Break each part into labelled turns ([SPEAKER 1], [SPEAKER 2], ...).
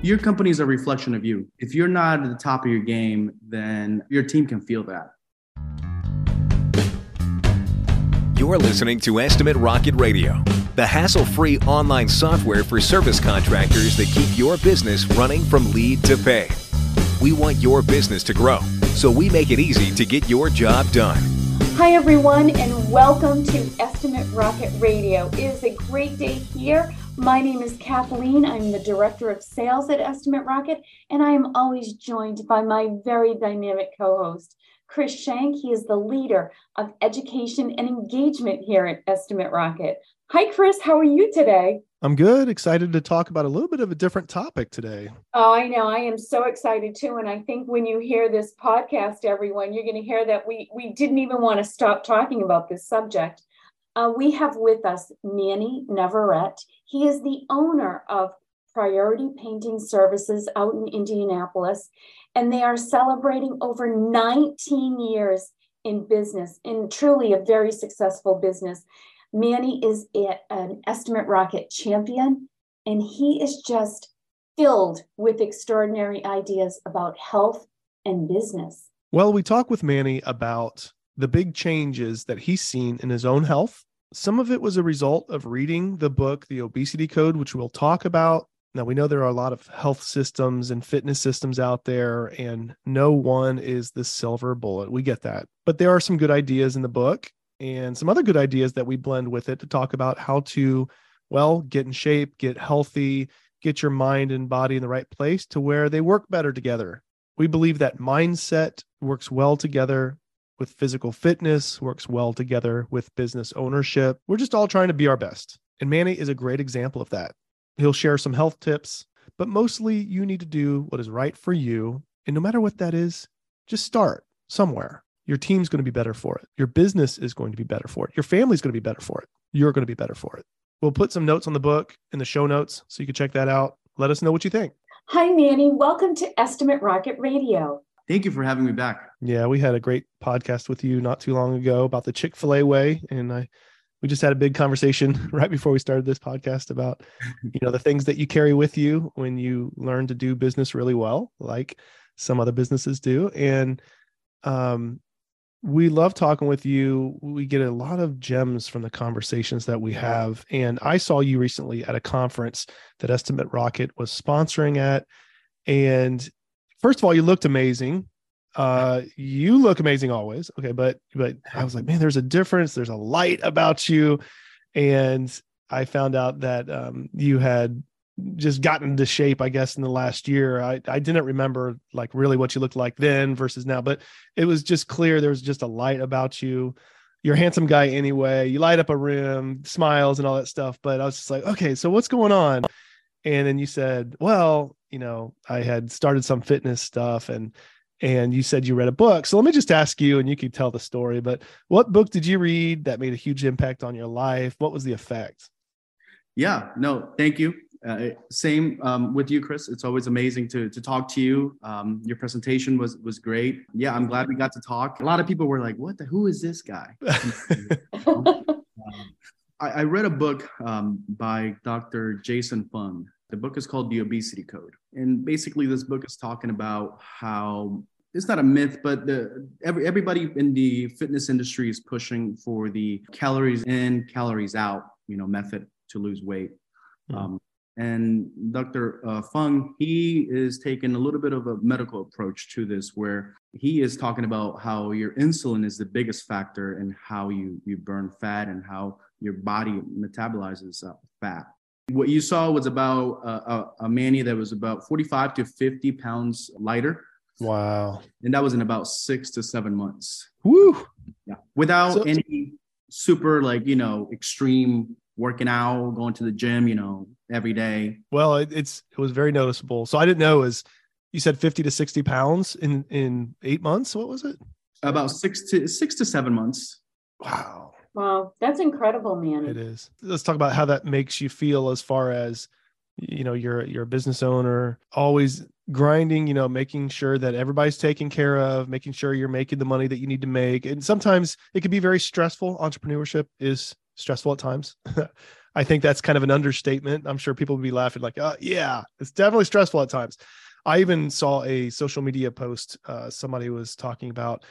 [SPEAKER 1] Your company is a reflection of you. If you're not at the top of your game, then your team can feel that.
[SPEAKER 2] You're listening to Estimate Rocket Radio, the hassle free online software for service contractors that keep your business running from lead to pay. We want your business to grow, so we make it easy to get your job done.
[SPEAKER 3] Hi, everyone, and welcome to Estimate Rocket Radio. It is a great day here my name is Kathleen. I'm the Director of Sales at Estimate Rocket, and I am always joined by my very dynamic co host, Chris Shank. He is the leader of education and engagement here at Estimate Rocket. Hi, Chris. How are you today?
[SPEAKER 4] I'm good. Excited to talk about a little bit of a different topic today.
[SPEAKER 3] Oh, I know. I am so excited too. And I think when you hear this podcast, everyone, you're going to hear that we we didn't even want to stop talking about this subject. Uh, we have with us Manny Navarrete. He is the owner of Priority Painting Services out in Indianapolis, and they are celebrating over 19 years in business, in truly a very successful business. Manny is an Estimate Rocket champion, and he is just filled with extraordinary ideas about health and business.
[SPEAKER 4] Well, we talk with Manny about the big changes that he's seen in his own health some of it was a result of reading the book, The Obesity Code, which we'll talk about. Now, we know there are a lot of health systems and fitness systems out there, and no one is the silver bullet. We get that. But there are some good ideas in the book and some other good ideas that we blend with it to talk about how to, well, get in shape, get healthy, get your mind and body in the right place to where they work better together. We believe that mindset works well together with physical fitness, works well together with business ownership. We're just all trying to be our best. And Manny is a great example of that. He'll share some health tips, but mostly you need to do what is right for you. And no matter what that is, just start somewhere. Your team's going to be better for it. Your business is going to be better for it. Your family's going to be better for it. You're going to be better for it. We'll put some notes on the book in the show notes so you can check that out. Let us know what you think.
[SPEAKER 3] Hi, Manny. Welcome to Estimate Rocket Radio.
[SPEAKER 1] Thank you for having me back.
[SPEAKER 4] Yeah, we had a great podcast with you not too long ago about the Chick Fil A way, and I we just had a big conversation right before we started this podcast about you know the things that you carry with you when you learn to do business really well, like some other businesses do, and um, we love talking with you. We get a lot of gems from the conversations that we have. And I saw you recently at a conference that Estimate Rocket was sponsoring at. And first of all, you looked amazing. Uh, you look amazing always. Okay, but but I was like, man, there's a difference. There's a light about you, and I found out that um, you had just gotten into shape, I guess, in the last year. I, I didn't remember like really what you looked like then versus now, but it was just clear there was just a light about you. You're a handsome guy anyway. You light up a room, smiles and all that stuff. But I was just like, okay, so what's going on? And then you said, well, you know, I had started some fitness stuff and and you said you read a book. So let me just ask you, and you can tell the story, but what book did you read that made a huge impact on your life? What was the effect?
[SPEAKER 1] Yeah, no, thank you. Uh, same um, with you, Chris. It's always amazing to to talk to you. Um, your presentation was was great. Yeah, I'm glad we got to talk. A lot of people were like, "What the? Who is this guy?" um, I, I, read a book um, by Dr. Jason Fung the book is called The Obesity Code. And basically, this book is talking about how it's not a myth, but the, every, everybody in the fitness industry is pushing for the calories in, calories out, you know, method to lose weight. Mm-hmm. Um, and Dr. Uh, Fung, he is taking a little bit of a medical approach to this, where he is talking about how your insulin is the biggest factor in how you you burn fat and how your body metabolizes uh, fat. What you saw was about a, a, a Manny that was about 45 to 50 pounds lighter.
[SPEAKER 4] Wow.
[SPEAKER 1] And that was in about six to seven months.
[SPEAKER 4] Woo.
[SPEAKER 1] Yeah. Without so, any super, like, you know, extreme working out, going to the gym, you know, every day.
[SPEAKER 4] Well, it, it's, it was very noticeable. So I didn't know it was you said 50 to 60 pounds in in eight months. What was it?
[SPEAKER 1] About six to six to seven months.
[SPEAKER 4] Wow.
[SPEAKER 3] Wow, that's incredible, man.
[SPEAKER 4] It is. Let's talk about how that makes you feel as far as you know, you're you're a business owner, always grinding, you know, making sure that everybody's taken care of, making sure you're making the money that you need to make. And sometimes it can be very stressful. Entrepreneurship is stressful at times. I think that's kind of an understatement. I'm sure people would be laughing like, uh, yeah, it's definitely stressful at times. I even saw a social media post. Uh, somebody was talking about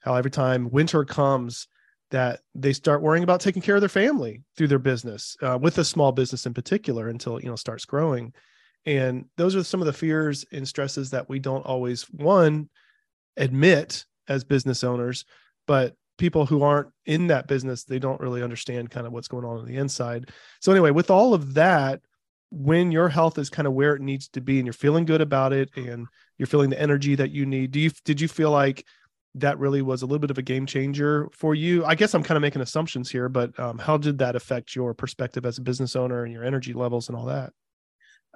[SPEAKER 4] how every time winter comes, that they start worrying about taking care of their family through their business, uh, with a small business in particular, until you know starts growing. And those are some of the fears and stresses that we don't always one admit as business owners, but people who aren't in that business they don't really understand kind of what's going on on the inside. So anyway, with all of that, when your health is kind of where it needs to be and you're feeling good about it and you're feeling the energy that you need do you did you feel like that really was a little bit of a game changer for you i guess i'm kind of making assumptions here but um, how did that affect your perspective as a business owner and your energy levels and all that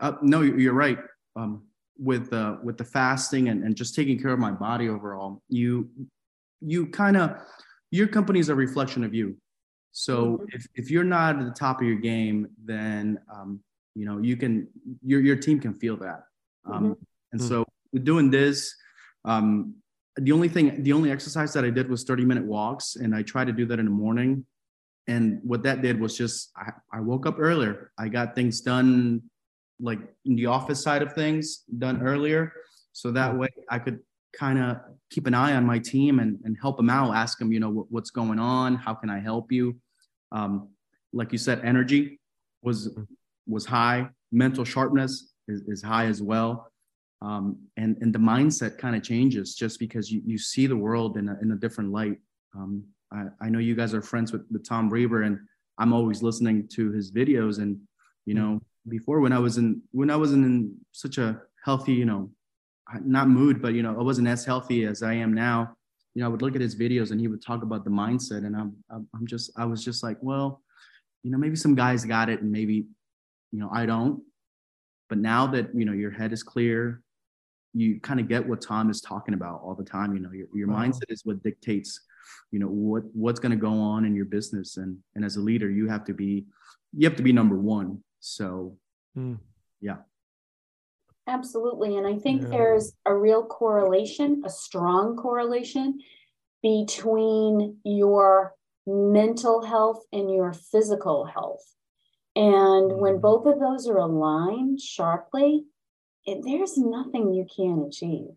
[SPEAKER 1] uh, no you're right um, with uh, with the fasting and, and just taking care of my body overall you you kind of your company is a reflection of you so mm-hmm. if, if you're not at the top of your game then um, you know you can your your team can feel that um, mm-hmm. and mm-hmm. so doing this um, the only thing the only exercise that i did was 30 minute walks and i try to do that in the morning and what that did was just I, I woke up earlier i got things done like in the office side of things done earlier so that way i could kind of keep an eye on my team and, and help them out ask them you know what, what's going on how can i help you um, like you said energy was mm-hmm was high. Mental sharpness is, is high as well. Um, and, and the mindset kind of changes just because you, you see the world in a, in a different light. Um, I, I know you guys are friends with, with Tom Reber and I'm always listening to his videos. And, you know, before when I was in, when I wasn't in such a healthy, you know, not mood, but, you know, I wasn't as healthy as I am now. You know, I would look at his videos and he would talk about the mindset and I'm, I'm just, I was just like, well, you know, maybe some guys got it and maybe you know i don't but now that you know your head is clear you kind of get what tom is talking about all the time you know your, your wow. mindset is what dictates you know what what's going to go on in your business and and as a leader you have to be you have to be number one so mm. yeah
[SPEAKER 3] absolutely and i think yeah. there's a real correlation a strong correlation between your mental health and your physical health and when mm-hmm. both of those are aligned sharply, it, there's nothing you can't achieve.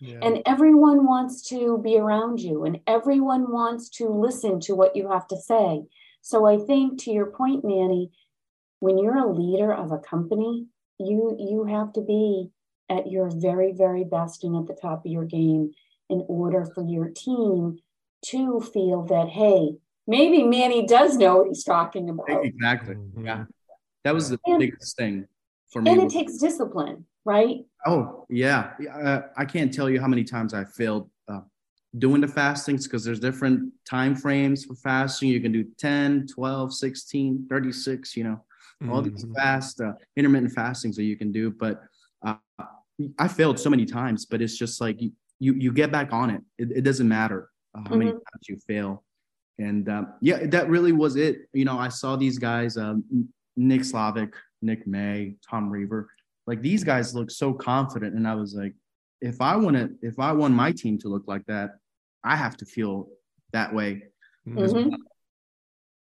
[SPEAKER 3] Yeah. And everyone wants to be around you, and everyone wants to listen to what you have to say. So I think, to your point, Manny, when you're a leader of a company, you you have to be at your very very best and at the top of your game in order for your team to feel that hey maybe Manny does know what he's talking about.
[SPEAKER 1] Exactly. Mm-hmm. Yeah. That was the and, biggest thing for me.
[SPEAKER 3] And it takes discipline, right?
[SPEAKER 1] Oh, yeah. Uh, I can't tell you how many times I failed uh, doing the fastings because there's different time frames for fasting. You can do 10, 12, 16, 36, you know, mm-hmm. all these mm-hmm. fast uh, intermittent fastings that you can do. But uh, I failed so many times, but it's just like you, you, you get back on it. It, it doesn't matter uh, how mm-hmm. many times you fail and um, yeah, that really was it. You know, I saw these guys, um, Nick Slavik, Nick May, Tom Reber, like these guys look so confident, and I was like, if I want to, if I want my team to look like that, I have to feel that way. Mm-hmm.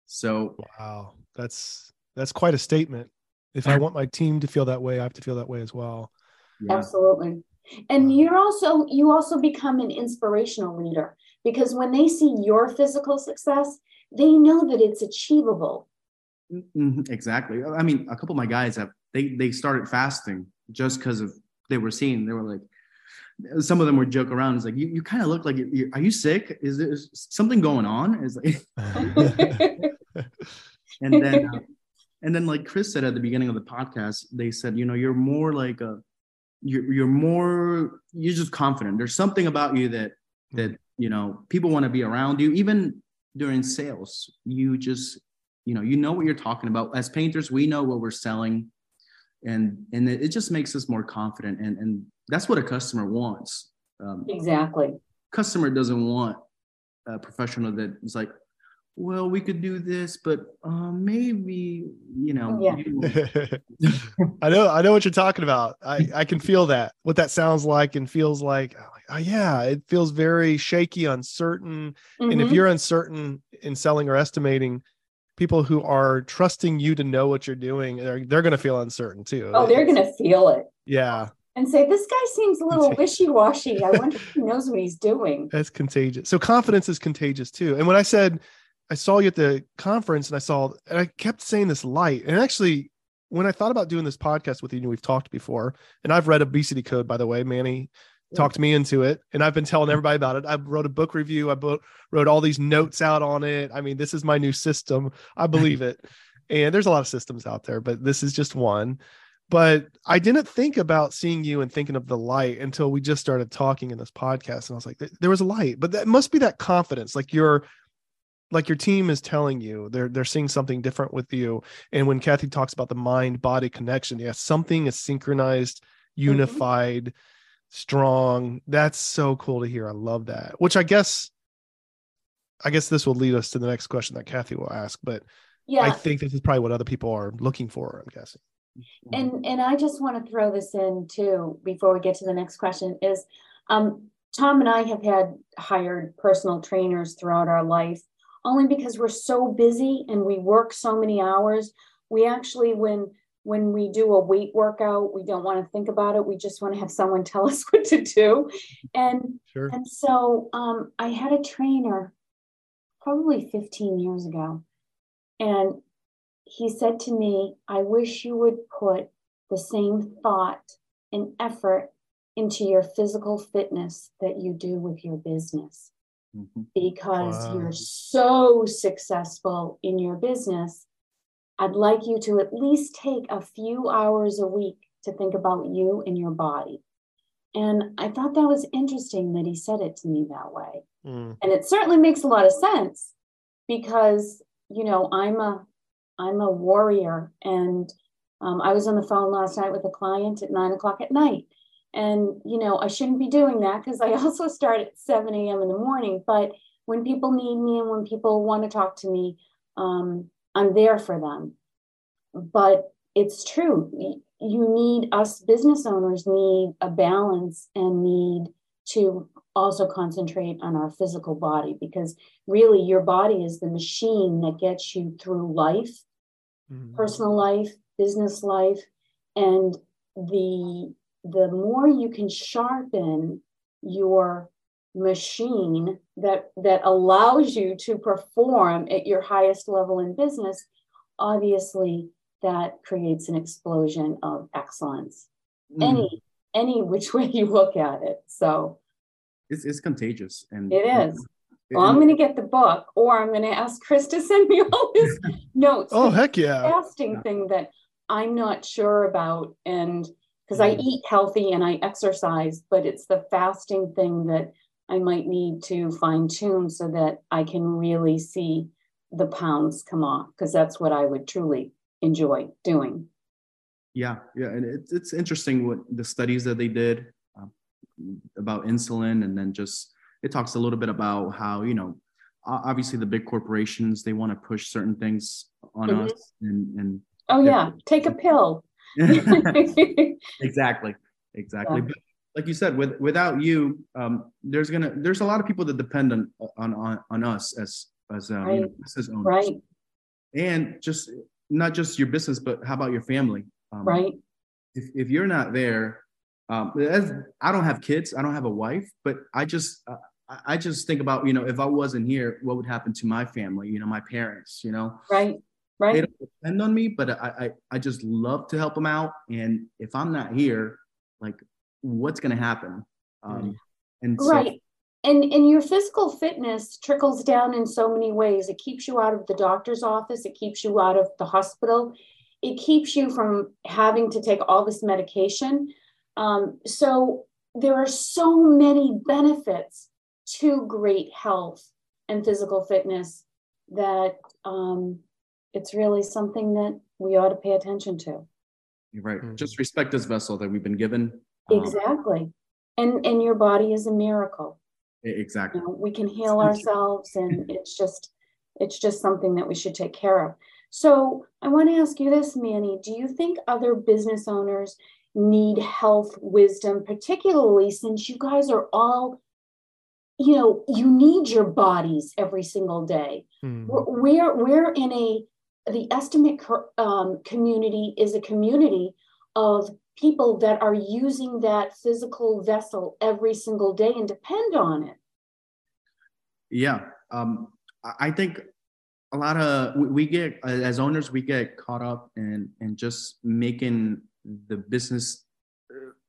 [SPEAKER 1] So
[SPEAKER 4] wow, that's that's quite a statement. If I want my team to feel that way, I have to feel that way as well.
[SPEAKER 3] Yeah. Absolutely. And you're also you also become an inspirational leader because when they see your physical success, they know that it's achievable.
[SPEAKER 1] Mm-hmm, exactly. I mean, a couple of my guys have they they started fasting just because of they were seeing they were like some of them would joke around. It's like you, you kind of look like you're, you're, are you sick? Is there something going on? Is like and then uh, and then like Chris said at the beginning of the podcast, they said you know you're more like a you're you're more you're just confident. There's something about you that that you know people want to be around you. Even during sales you just you know you know what you're talking about. As painters we know what we're selling. And and it, it just makes us more confident. And and that's what a customer wants.
[SPEAKER 3] Um, exactly.
[SPEAKER 1] customer doesn't want a professional that is like well we could do this but uh, maybe you know
[SPEAKER 3] yeah.
[SPEAKER 4] i know i know what you're talking about. I i can feel that what that sounds like and feels like. Oh, yeah it feels very shaky uncertain. Mm-hmm. and if mm-hmm. you're uncertain in selling or estimating people who are trusting you to know what you're doing they're, they're going to feel uncertain too.
[SPEAKER 3] Oh they're going to feel it.
[SPEAKER 4] Yeah.
[SPEAKER 3] And say this guy seems a little wishy-washy. I wonder if he knows what he's doing.
[SPEAKER 4] That's contagious. So confidence is contagious too. And when i said i saw you at the conference and i saw and i kept saying this light. And actually when i thought about doing this podcast with you and we've talked before and i've read obesity code by the way manny talked me into it and i've been telling everybody about it. I wrote a book review. I bo- wrote all these notes out on it. I mean this is my new system. I believe it. And there's a lot of systems out there but this is just one. But i didn't think about seeing you and thinking of the light until we just started talking in this podcast and i was like there was a light. But that must be that confidence like your like your team is telling you they're they're seeing something different with you and when kathy talks about the mind body connection yeah something is synchronized mm-hmm. unified mm-hmm strong. That's so cool to hear. I love that. Which I guess I guess this will lead us to the next question that Kathy will ask, but yeah. I think this is probably what other people are looking for, I'm guessing.
[SPEAKER 3] And and I just want to throw this in too before we get to the next question is um, Tom and I have had hired personal trainers throughout our life only because we're so busy and we work so many hours. We actually when when we do a weight workout, we don't want to think about it. We just want to have someone tell us what to do. And sure. and so um, I had a trainer probably 15 years ago, and he said to me, "I wish you would put the same thought and effort into your physical fitness that you do with your business." Mm-hmm. Because wow. you're so successful in your business I'd like you to at least take a few hours a week to think about you and your body. And I thought that was interesting that he said it to me that way. Mm. And it certainly makes a lot of sense because, you know, I'm a I'm a warrior and um, I was on the phone last night with a client at nine o'clock at night. And, you know, I shouldn't be doing that because I also start at 7 a.m. in the morning. But when people need me and when people want to talk to me, um, I'm there for them. But it's true. You need us business owners need a balance and need to also concentrate on our physical body because really your body is the machine that gets you through life, mm-hmm. personal life, business life, and the the more you can sharpen your machine that that allows you to perform at your highest level in business obviously that creates an explosion of excellence mm. any any which way you look at it so
[SPEAKER 1] it's, it's contagious and
[SPEAKER 3] it is well, I'm going to get the book, or I'm going to ask Chris to send me all his notes.
[SPEAKER 4] oh, heck yeah!
[SPEAKER 3] Fasting yeah. thing that I'm not sure about, and because I mm. eat healthy and I exercise, but it's the fasting thing that I might need to fine tune so that I can really see the pounds come off because that's what I would truly enjoy doing.
[SPEAKER 1] Yeah, yeah, and it's it's interesting what the studies that they did uh, about insulin, and then just it talks a little bit about how you know obviously the big corporations they want to push certain things on mm-hmm. us and and
[SPEAKER 3] oh yeah, take a pill.
[SPEAKER 1] exactly, exactly. Yeah. But like you said, with without you, um, there's gonna there's a lot of people that depend on on on, on us as as um, right. you know, business owners,
[SPEAKER 3] right?
[SPEAKER 1] And just not just your business, but how about your family?
[SPEAKER 3] Um, right.
[SPEAKER 1] If if you're not there, um, as, I don't have kids, I don't have a wife, but I just uh, I just think about you know if I wasn't here, what would happen to my family? You know, my parents. You know,
[SPEAKER 3] right. Right.
[SPEAKER 1] They don't depend on me, but I, I I just love to help them out. And if I'm not here, like what's going to happen? Um,
[SPEAKER 3] and so, right. And and your physical fitness trickles down in so many ways. It keeps you out of the doctor's office. It keeps you out of the hospital. It keeps you from having to take all this medication. Um, so there are so many benefits to great health and physical fitness that um, it's really something that we ought to pay attention to
[SPEAKER 1] You're right.
[SPEAKER 4] Mhm.
[SPEAKER 1] Just respect this vessel that we've been given. Um,
[SPEAKER 3] Exactly. And and your body is a miracle.
[SPEAKER 1] exactly.
[SPEAKER 3] You know, we can heal ourselves and it's just it's just something that we should take care of. So I want to ask you this, Manny. Do you think other business owners need health wisdom, particularly since you guys are all, you know, you need your bodies every single day.
[SPEAKER 4] Mhm.
[SPEAKER 3] We're we're, we're in a the estimate um, community is a community of people that are using that physical vessel every single day and depend on it.
[SPEAKER 1] Yeah. Um, I think a lot of we- get as owners we get caught up in in just making the business.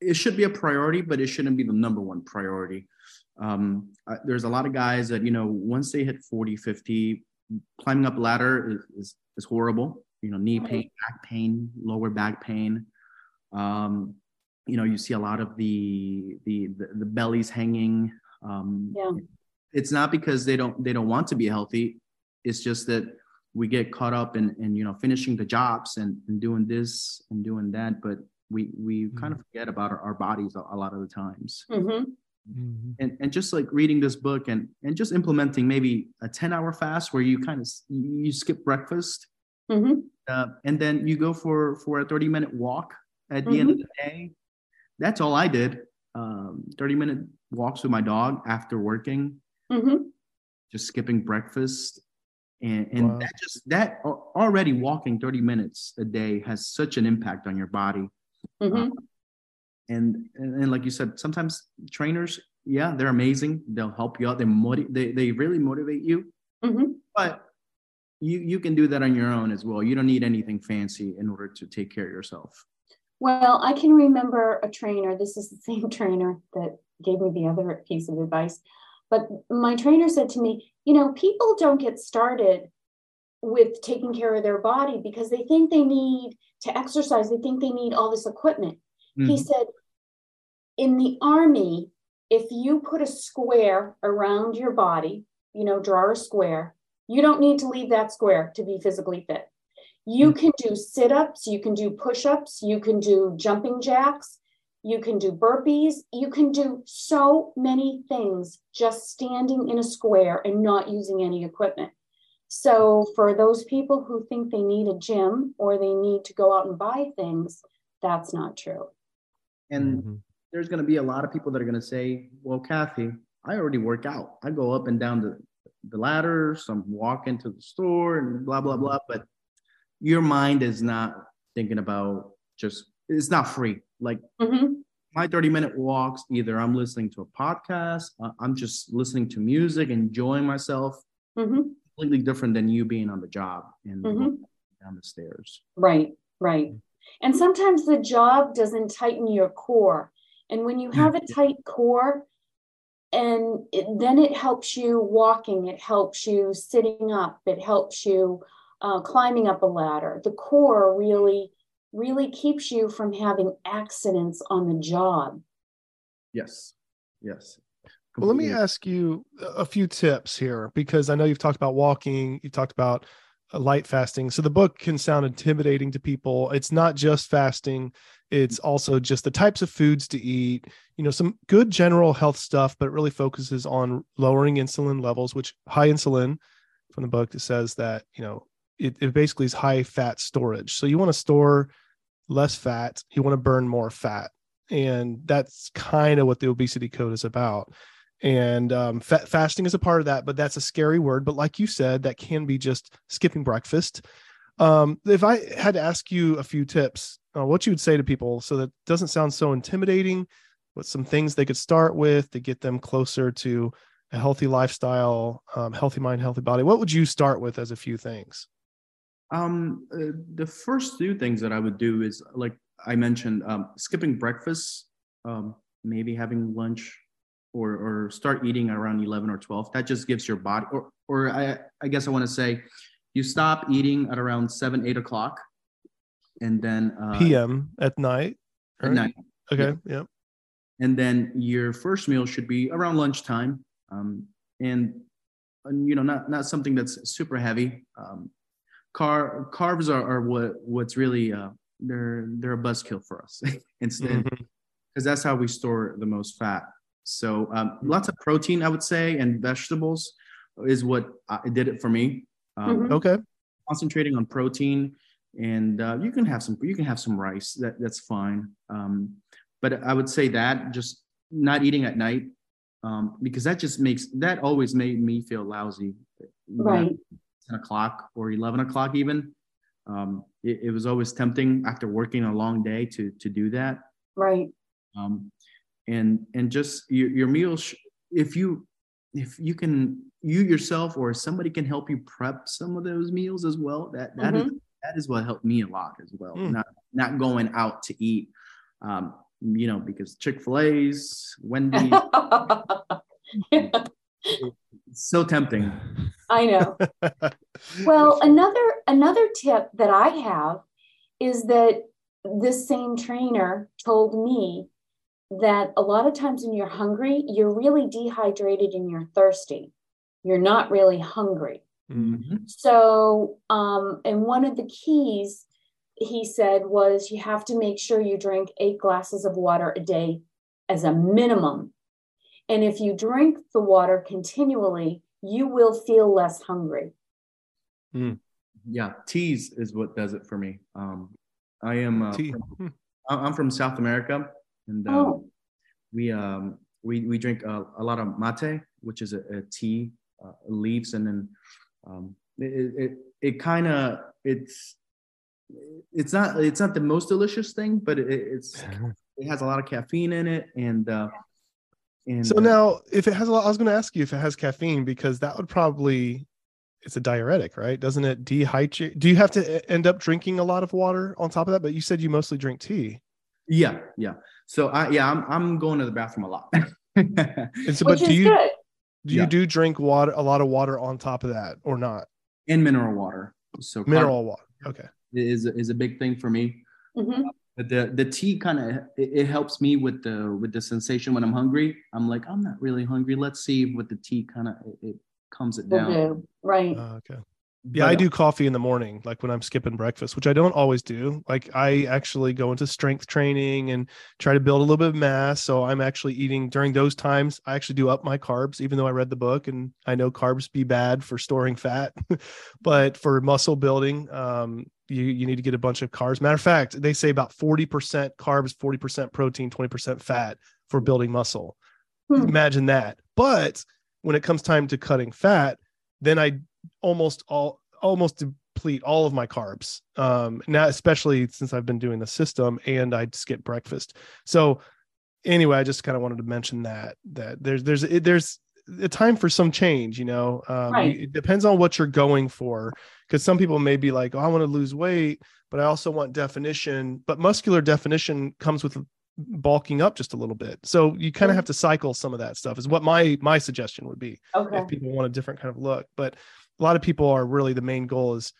[SPEAKER 1] It should be a priority, but it shouldn't be the number one priority. Um, there's a lot of guys that you know once they hit 40, 50, climbing up ladder is is, is horrible. You know, knee pain, back pain, lower back pain. Um, you know, you see a lot of the the the, the bellies hanging. Um,
[SPEAKER 3] Yeah.
[SPEAKER 1] it's not because they don't they don't want to be healthy it's just that we get caught up in in you know finishing the jobs and, and doing this and doing that but we we kind of forget about our, our bodies a, a lot of the times
[SPEAKER 3] Mhm.
[SPEAKER 4] Mhm.
[SPEAKER 1] and and just like reading this book and and just implementing maybe a 10 hour fast where you kind of you skip breakfast
[SPEAKER 3] Mhm.
[SPEAKER 1] uh, and then you go for for a 30 minute walk at the end of the day that's all i did um, 30 minute walks with my dog after working
[SPEAKER 3] Mhm.
[SPEAKER 1] just skipping breakfast and and
[SPEAKER 4] Wow.
[SPEAKER 1] that just that already walking 30 minutes a day has such an impact on your body
[SPEAKER 3] Mhm.
[SPEAKER 1] And and, and like you said sometimes trainers yeah they're amazing they'll help you out they motiv- they, they really motivate you
[SPEAKER 3] Mhm.
[SPEAKER 1] but you you can do that on your own as well you don't need anything fancy in order to take care of yourself
[SPEAKER 3] Well, I can remember a trainer. This is the same trainer that gave me the other piece of advice. But my trainer said to me, you know, people don't get started with taking care of their body because they think they need to exercise, they think they need all this equipment. He
[SPEAKER 1] Mhm.
[SPEAKER 3] said, in the army, if you put a square around your body, you know, draw a square, you don't need to leave that square to be physically fit. You can do sit ups, you can do push ups, you can do jumping jacks, you can do burpees, you can do so many things just standing in a square and not using any equipment. So, for those people who think they need a gym or they need to go out and buy things, that's not true.
[SPEAKER 1] and
[SPEAKER 4] Mhm.
[SPEAKER 1] There's going to be a lot of people that are going to say, "Well, Kathy, I already work out. I go up and down the the ladders. I'm walking to the store and blah blah blah." But your mind is not thinking about just it's not free. Like
[SPEAKER 3] Mhm.
[SPEAKER 1] my 30 minute walks, either I'm listening to a podcast, uh, I'm just listening to music, enjoying myself.
[SPEAKER 3] Mhm.
[SPEAKER 1] Completely different than you being on the job and
[SPEAKER 3] Mhm.
[SPEAKER 1] down the stairs.
[SPEAKER 3] Right, right. And sometimes the job doesn't tighten your core. And when you have a tight core, and it, then it helps you walking, it helps you sitting up, it helps you uh, climbing up a ladder. The core really, really keeps you from having accidents on the job.
[SPEAKER 1] Yes. Yes.
[SPEAKER 4] Well, let me ask you a few tips here because I know you've talked about walking, you talked about uh, light fasting. So the book can sound intimidating to people. It's not just fasting, it's also just the types of foods to eat, you know, some good general health stuff, but it really focuses on lowering insulin levels, which high insulin from the book says that, you know, it, it basically is high fat storage. So you want to store less fat, you want to burn more fat. And that's kind of what the obesity code is about and um, fa- fasting is a part of that but that's a scary word but like you said that can be just skipping breakfast um, if i had to ask you a few tips uh, what you would say to people. So that doesn't sound so intimidating but some things they could start with to get them closer to a healthy lifestyle um, healthy mind healthy body. What would you start with as a few things?
[SPEAKER 1] Um, uh, the first two things that I would do is like I mentioned, um, skipping breakfast, um, maybe having lunch, or or start eating around eleven or twelve. That just gives your body, or or I I guess I want to say, you stop eating at around seven eight o'clock, and then uh,
[SPEAKER 4] pm at night
[SPEAKER 1] at night,
[SPEAKER 4] okay yeah
[SPEAKER 1] and then your first meal should be around lunchtime, um, and, and you know not not something that's super heavy. Um, car carbs are, are what what's really uh, they're they're a buzzkill for us instead because that's how we store the most fat. So um, lots of protein, I would say, and vegetables is what I, did it for me. Um,
[SPEAKER 3] Mhm.
[SPEAKER 4] Okay.
[SPEAKER 1] Concentrating on protein, and uh, you can have some you can have some rice. That that's fine. Um, but I would say that just not eating at night um, because that just makes that always made me feel lousy.
[SPEAKER 3] Right.
[SPEAKER 1] 10 o'clock or 11 o'clock even um, it, it was always tempting after working a long day to to do that
[SPEAKER 3] Right.
[SPEAKER 1] um, and and just your, your meals sh- if you if you can you yourself or somebody can help you prep some of those meals as well that that is that is what helped me a lot as well
[SPEAKER 4] Mm.
[SPEAKER 1] not not going out to eat um, you know because chick-fil-a's wendy's it's so tempting
[SPEAKER 3] I know. Well, another another tip that I have is that this same trainer told me that a lot of times when you're hungry, you're really dehydrated and you're thirsty. You're not really hungry.
[SPEAKER 4] Mm.
[SPEAKER 3] So, um, and one of the keys he said was you have to make sure you drink eight glasses of water a day as a minimum. And if you drink the water continually, you will feel less hungry.
[SPEAKER 1] yeah teas is what does it for me um, i am uh,
[SPEAKER 4] Tea.
[SPEAKER 1] from-
[SPEAKER 4] Hmm.
[SPEAKER 1] I- i'm from south america and uh,
[SPEAKER 3] Oh,
[SPEAKER 1] we um we we drink uh, a lot of mate which is a, a tea uh, leaves and then um it it, it kind of it's it's not it's not the most delicious thing but it, it's it has a lot of caffeine in it and uh and
[SPEAKER 4] So
[SPEAKER 1] uh,
[SPEAKER 4] now, if it has a lot, I was going to ask you if it has caffeine because that would probably, it's a diuretic, right? Doesn't it dehydrate? Do you have to end up drinking a lot of water on top of that? But you said you mostly drink tea.
[SPEAKER 1] yeah yeah so i yeah i'm, I'm going to the bathroom a lot
[SPEAKER 4] And so,
[SPEAKER 3] which
[SPEAKER 4] but do
[SPEAKER 3] is
[SPEAKER 4] you
[SPEAKER 3] good.
[SPEAKER 4] Do you do drink water, a lot of water on top of that, or not?
[SPEAKER 1] and mineral water so
[SPEAKER 4] Mineral water. Okay.
[SPEAKER 1] is is a big thing for me
[SPEAKER 3] Mhm.
[SPEAKER 1] But the the tea kind of it, it helps me with the with the sensation when I'm hungry. I'm like I'm not really hungry. Let's see if with the tea kind of it, it calms it
[SPEAKER 3] Will
[SPEAKER 1] down.
[SPEAKER 3] do. Right.
[SPEAKER 4] Uh, okay. Yeah, I do coffee in the morning, like when I'm skipping breakfast, which I don't always do. Like I actually go into strength training and try to build a little bit of mass. So I'm actually eating during those times. I actually do up my carbs, even though I read the book and I know carbs be bad for storing fat, but for muscle building, um, you you need to get a bunch of carbs. Matter of fact, they say about 40% carbs, 40% protein, 20% fat for building muscle.
[SPEAKER 3] Hmm.
[SPEAKER 4] Imagine that. But when it comes time to cutting fat, then I almost all almost deplete all of my carbs. Um, now, especially since I've been doing the system and I skip breakfast. So anyway, I just kind of wanted to mention that that there's there's it, there's a time for some change. You know, um,
[SPEAKER 3] Right.
[SPEAKER 4] it depends on what you're going for. Because some people may be like, oh, I want to lose weight, but I also want definition. But muscular definition comes with bulking up just a little bit. So you kind of have to cycle some of that stuff. Is what my my suggestion would be
[SPEAKER 3] Okay.
[SPEAKER 4] if people want a different kind of look. But a lot of people are really the main goal is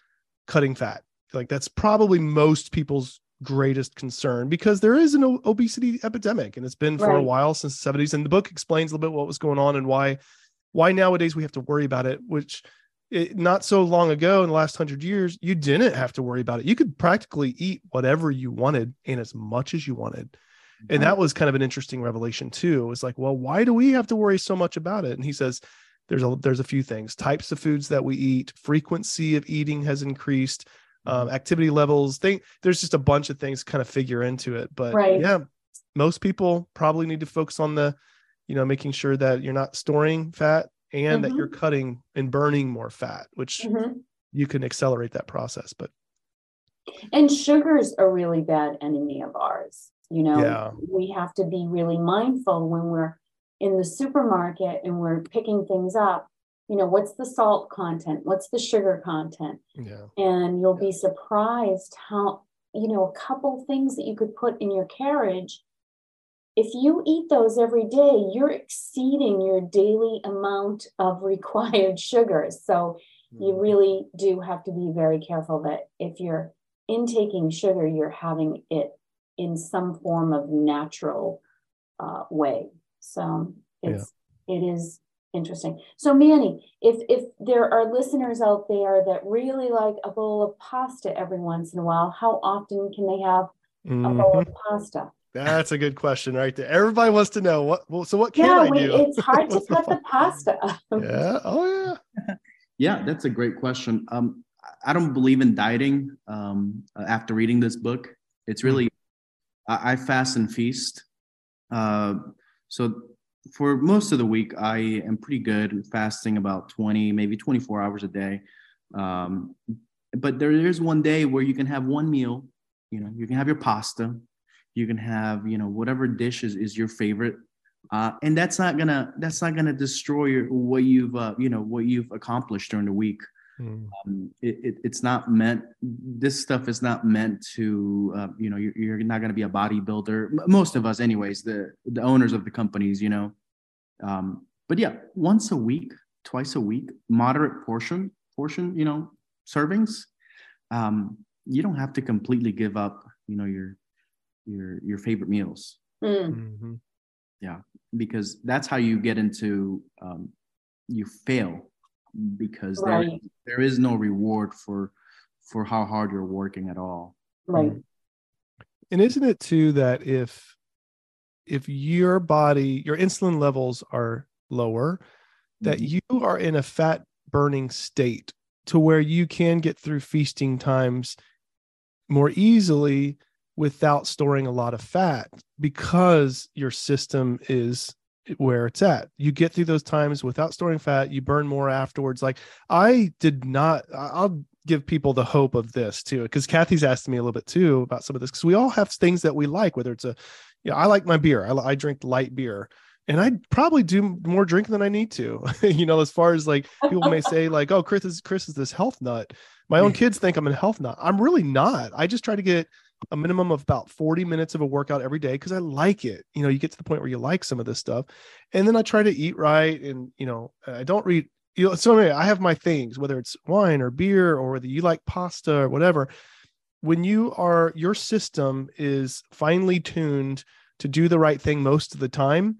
[SPEAKER 4] cutting fat. Like that's probably most people's greatest concern because there is an obesity epidemic and it's been for a while since the 70s. And the book explains a little bit what was going on and why why nowadays we have to worry about it, which it, not so long ago in the last hundred years, you didn't have to worry about it. You could practically eat whatever you wanted and as much as you wanted. And that was kind of an interesting revelation too. It was like, well, why do we have to worry so much about it? And he says, there's a there's a few things. Types of foods that we eat, frequency of eating has increased, um, activity levels. Think there's just a bunch of things kind of figure into it. But
[SPEAKER 3] Right.
[SPEAKER 4] yeah, most people probably need to focus on the, you know, making sure that you're not storing fat and that
[SPEAKER 3] Mhm.
[SPEAKER 4] you're cutting and burning more fat, which
[SPEAKER 3] Mhm.
[SPEAKER 4] you can accelerate that process. But
[SPEAKER 3] And sugar's a really bad enemy of ours. You know,
[SPEAKER 4] Yeah.
[SPEAKER 3] we have to be really mindful when we're in the supermarket and we're picking things up. You know, what's the salt content? What's the sugar content?
[SPEAKER 4] yeah,
[SPEAKER 3] And you'll be surprised how, you know, a couple things that you could put in your carriage. If you eat those every day, you're exceeding your daily amount of required sugars. So, you really do have to be very careful that if you're intaking sugar, you're having it in some form of natural uh, way. So it's it is Interesting. So Manny, if if there are listeners out there that really like a bowl of pasta every once in a while, how often can they have mm-hmm. a bowl of mm-hmm. pasta?
[SPEAKER 4] That's a good question right there. Everybody wants to know what well, so what can
[SPEAKER 3] yeah,
[SPEAKER 4] I
[SPEAKER 3] we,
[SPEAKER 4] do?
[SPEAKER 3] It's hard to cut the pasta.
[SPEAKER 4] yeah. Oh
[SPEAKER 1] yeah. Yeah, that's a great question. Um, I don't believe in dieting. Um, after reading this book, it's really mm-hmm. I, I fast and feast. Uh, so for most of the week, I am pretty good fasting about 20, maybe 24 hours a day. Um, but there is one day where you can have one meal, you know, you can have your pasta, you can have, you know, whatever dish is, is your favorite. Uh, and that's not gonna that's not gonna destroy your, what you've uh, you know what you've accomplished during the week. Mm. Um, it, it, it's not meant. This stuff is not meant to. Uh, you know, you're, you're not going to be a bodybuilder. Most of us, anyways. The the owners of the companies, you know. Um, but yeah, once a week, twice a week, moderate portion portion. You know, servings. Um, you don't have to completely give up. You know your your your favorite meals. Mm. Mm-hmm. Yeah, because that's how you get into. Um, you fail because right. there, there is no reward for for how hard you're working at all
[SPEAKER 3] right
[SPEAKER 4] and isn't it too that if if your body your insulin levels are lower that mm-hmm. you are in a fat burning state to where you can get through feasting times more easily without storing a lot of fat because your system is where it's at. You get through those times without storing fat, you burn more afterwards. Like I did not, I'll give people the hope of this too, because Kathy's asked me a little bit too about some of this, because we all have things that we like, whether it's a, you know, I like my beer, I, I drink light beer. And I probably do more drinking than I need to, you know, as far as like people may say, like, oh, Chris is Chris is this health nut. My own kids think I'm a health nut. I'm really not. I just try to get a minimum of about 40 minutes of a workout every day because I like it. You know, you get to the point where you like some of this stuff. And then I try to eat right. And, you know, I don't read, you know, so anyway, I have my things, whether it's wine or beer or whether you like pasta or whatever. When you are, your system is finely tuned to do the right thing most of the time,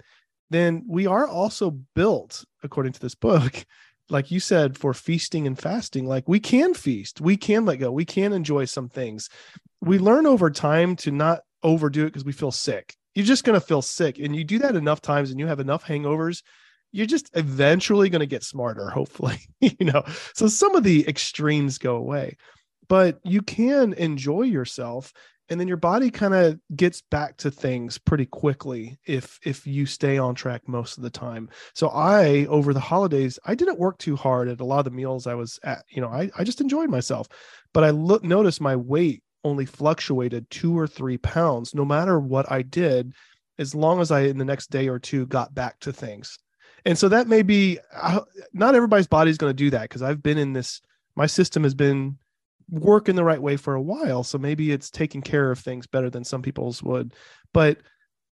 [SPEAKER 4] then we are also built, according to this book, like you said, for feasting and fasting. Like we can feast, we can let go, we can enjoy some things we learn over time to not overdo it because we feel sick. You're just going to feel sick. And you do that enough times and you have enough hangovers, you're just eventually going to get smarter, hopefully, you know. So some of the extremes go away, but you can enjoy yourself and then your body kind of gets back to things pretty quickly if if you stay on track most of the time so i over the holidays i didn't work too hard at a lot of the meals i was at you know i, I just enjoyed myself but i look noticed my weight only fluctuated two or three pounds, no matter what I did, as long as I in the next day or two got back to things. And so that may be uh, not everybody's body is going to do that because I've been in this, my system has been working the right way for a while. So maybe it's taking care of things better than some people's would. But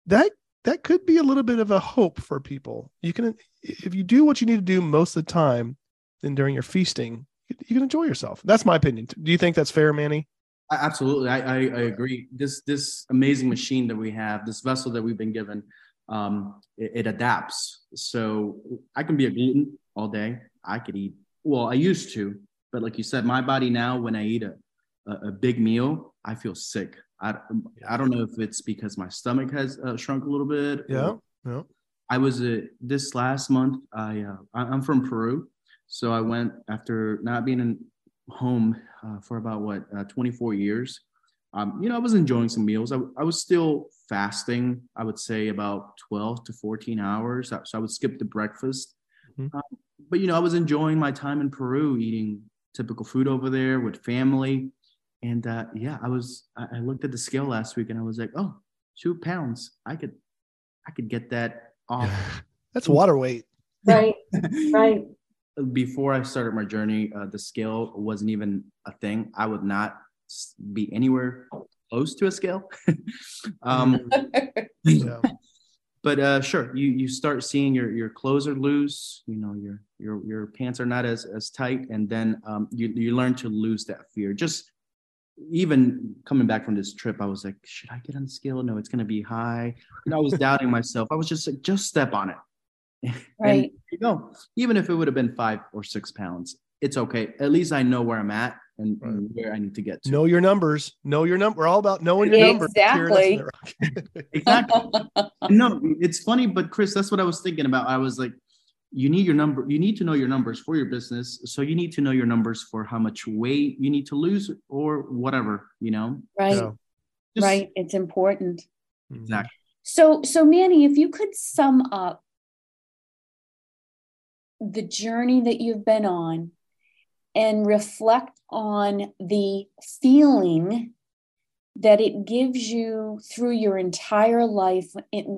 [SPEAKER 4] that that could be a little bit of a hope for people. You can if you do what you need to do most of the time, then during your feasting, you can enjoy yourself. That's my opinion. Do you think that's fair, Manny?
[SPEAKER 1] Absolutely, I, I, I, agree. This this amazing machine that we have, this vessel that we've been given, um, it, it, adapts. So I can be a gluten all day. I could eat. Well, I used to, but like you said, my body now, when I eat a a, a big meal, I feel sick. I I don't know if it's because my stomach has uh, shrunk a little bit.
[SPEAKER 4] Yeah. Yeah.
[SPEAKER 1] I was uh, this last month. I uh, I'm from Peru, so I went after not being in home uh, for about what uh, 24 years. Um, you know, I was enjoying some meals. I, I was still fasting. I would say about 12 to 14 hours. So I would skip the breakfast. Mm-hmm. Um, but you know, I was enjoying my time in Peru, eating typical food over there with family. And uh, yeah, I was. I, I looked at the scale last week, and I was like, oh, two pounds. I could, I could get that off.
[SPEAKER 4] That's water weight.
[SPEAKER 3] Right. right
[SPEAKER 1] before I started my journey, uh, the scale wasn't even a thing. I would not be anywhere close to a scale. um, yeah. But uh, sure, you you start seeing your your clothes are loose. You know your your your pants are not as as tight, and then um, you you learn to lose that fear. Just even coming back from this trip, I was like, should I get on the scale? No, it's gonna be high. Know, I was doubting myself. I was just like, just step on it
[SPEAKER 3] Right.
[SPEAKER 1] you go. Even if it would have been five or six pounds, it's okay. At least I know where I'm at and,
[SPEAKER 4] Right.
[SPEAKER 1] and where I need to get to.
[SPEAKER 4] Know your numbers. Know your number. We're all about knowing your numbers.
[SPEAKER 3] Exactly.
[SPEAKER 4] Estimate Rocket.
[SPEAKER 1] Exactly. no, it's funny, but Chris, that's what I was thinking about. I was like, you need your number, you need to know your numbers for your business. So you need to know your numbers for how much weight you need to lose or whatever, you know?
[SPEAKER 3] Right.
[SPEAKER 4] Yeah.
[SPEAKER 1] Just-
[SPEAKER 3] Right. It's important. Mm-hmm.
[SPEAKER 1] Exactly.
[SPEAKER 3] So, so Manny, if you could sum up the journey that you've been on and reflect on the feeling that it gives you through your entire life,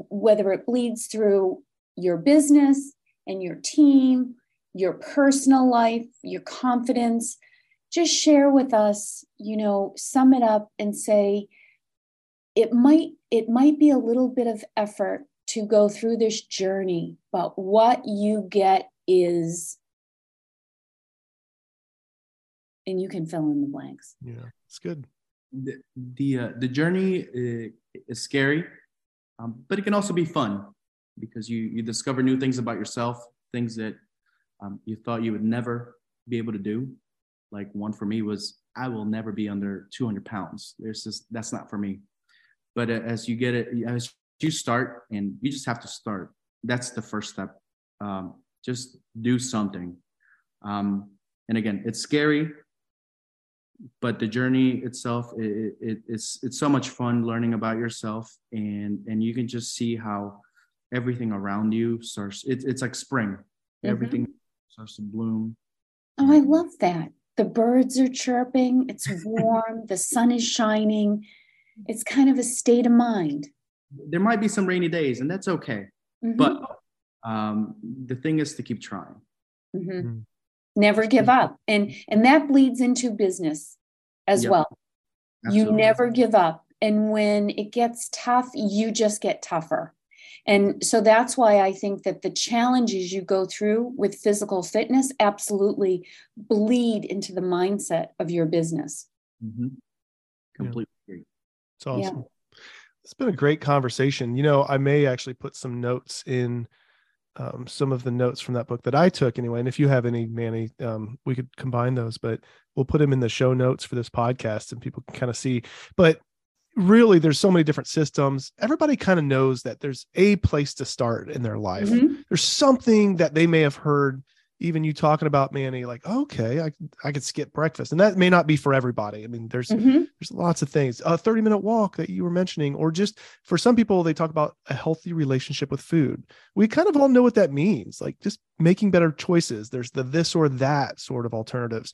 [SPEAKER 3] whether it bleeds through your business and your team, your personal life, your confidence, just share with us, you know, sum it up and say, it might it might be a little bit of effort to go through this journey but what you get is and you can fill in the blanks
[SPEAKER 4] Yeah, it's good.
[SPEAKER 1] The the, uh, the journey uh, is scary, um, but it can also be fun because you you discover new things about yourself, things that um, you thought you would never be able to do. Like one for me was I will never be under 200 pounds. There's just that's not for me. But uh, as you get it, as you start, and you just have to start. That's the first step. Um, just do something. Um, and again, it's scary, but the journey itself, it, it, it's it's so much fun learning about yourself, and and you can just see how everything around you starts. It's it's like spring.
[SPEAKER 3] Mhm.
[SPEAKER 1] Everything starts to bloom.
[SPEAKER 3] oh i love that the birds are chirping it's warm the sun is shining it's kind of a state of mind
[SPEAKER 1] There might be some rainy days, and that's okay.
[SPEAKER 3] Mhm,
[SPEAKER 1] But um, the thing is to keep trying.
[SPEAKER 3] mhm. Never give up and and that bleeds into business as
[SPEAKER 1] Yep.
[SPEAKER 3] well you never give up and when it gets tough you just get tougher and so that's why i think that the challenges you go through with physical fitness absolutely bleed into the mindset of your business
[SPEAKER 1] Mhm. Completely agree.
[SPEAKER 4] It's awesome. It's been a great conversation. You know, I may actually put some notes in um, some of the notes from that book that I took anyway. And if you have any, Manny, um, we could combine those, but we'll put them in the show notes for this podcast and people can kind of see. But really, there's so many different systems. Everybody kind of knows that there's a place to start in their life.
[SPEAKER 3] Mhm.
[SPEAKER 4] There's something that they may have heard even you talking about Manny, like, okay, I, I could skip breakfast. And that may not be for everybody. I mean, there's
[SPEAKER 3] Mhm.
[SPEAKER 4] there's lots of things. A 30 minute walk that you were mentioning or just for some people they talk about a healthy relationship with food. We kind of all know what that means like just making better choices. There's the this or that sort of alternatives.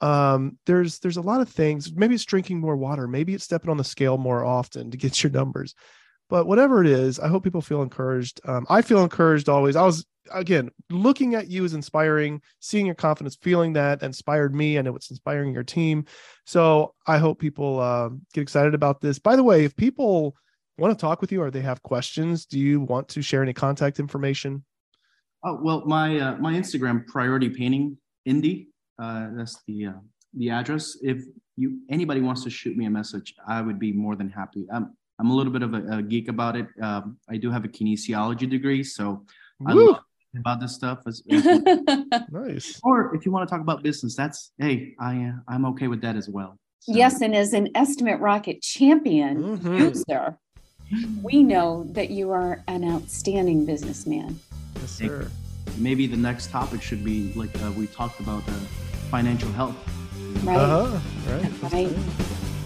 [SPEAKER 4] Um there's there's a lot of things. Maybe it's drinking more water. Maybe it's stepping on the scale more often to get your numbers. But whatever it is i hope people feel encouraged. Um, i feel encouraged always. I was again looking at you is inspiring seeing your confidence feeling that inspired me i know it's inspiring your team so I hope people uh, get excited about this. By the way, if people want to talk with you or they have questions, do you want to share any contact information?
[SPEAKER 1] Oh well, my uh, my Instagram priority painting indie. Uh, that's the uh, the address. If you anybody wants to shoot me a message, I would be more than happy. I'm I'm a little bit of a, a geek about it. Um, I do have a kinesiology degree, so I love about this stuff. As, as
[SPEAKER 4] Nice.
[SPEAKER 1] or if you want to talk about business, that's hey, I uh, I'm okay with that as well. So,
[SPEAKER 3] yes and as an estimate rocket champion
[SPEAKER 4] Mhm.
[SPEAKER 3] user we know that you are an outstanding businessman
[SPEAKER 4] Yes,
[SPEAKER 1] Thank
[SPEAKER 4] sir.
[SPEAKER 1] maybe the next topic should be like uh, we talked about uh, financial health.
[SPEAKER 3] right
[SPEAKER 4] Uh-huh. Right.
[SPEAKER 3] Right.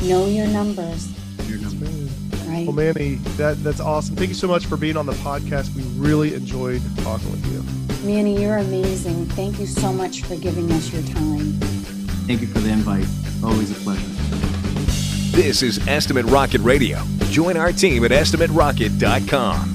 [SPEAKER 3] know your numbers
[SPEAKER 1] Your
[SPEAKER 4] That's
[SPEAKER 1] number.
[SPEAKER 4] great.
[SPEAKER 3] Right
[SPEAKER 4] Well, Manny, that that's awesome. Thank you so much for being on the podcast. We really enjoyed talking with you.
[SPEAKER 3] manny you're amazing thank you so much for giving us your time
[SPEAKER 1] Thank you for the invite. Always a pleasure.
[SPEAKER 2] This is Estimate Rocket Radio. Join our team at estimaterocket.com.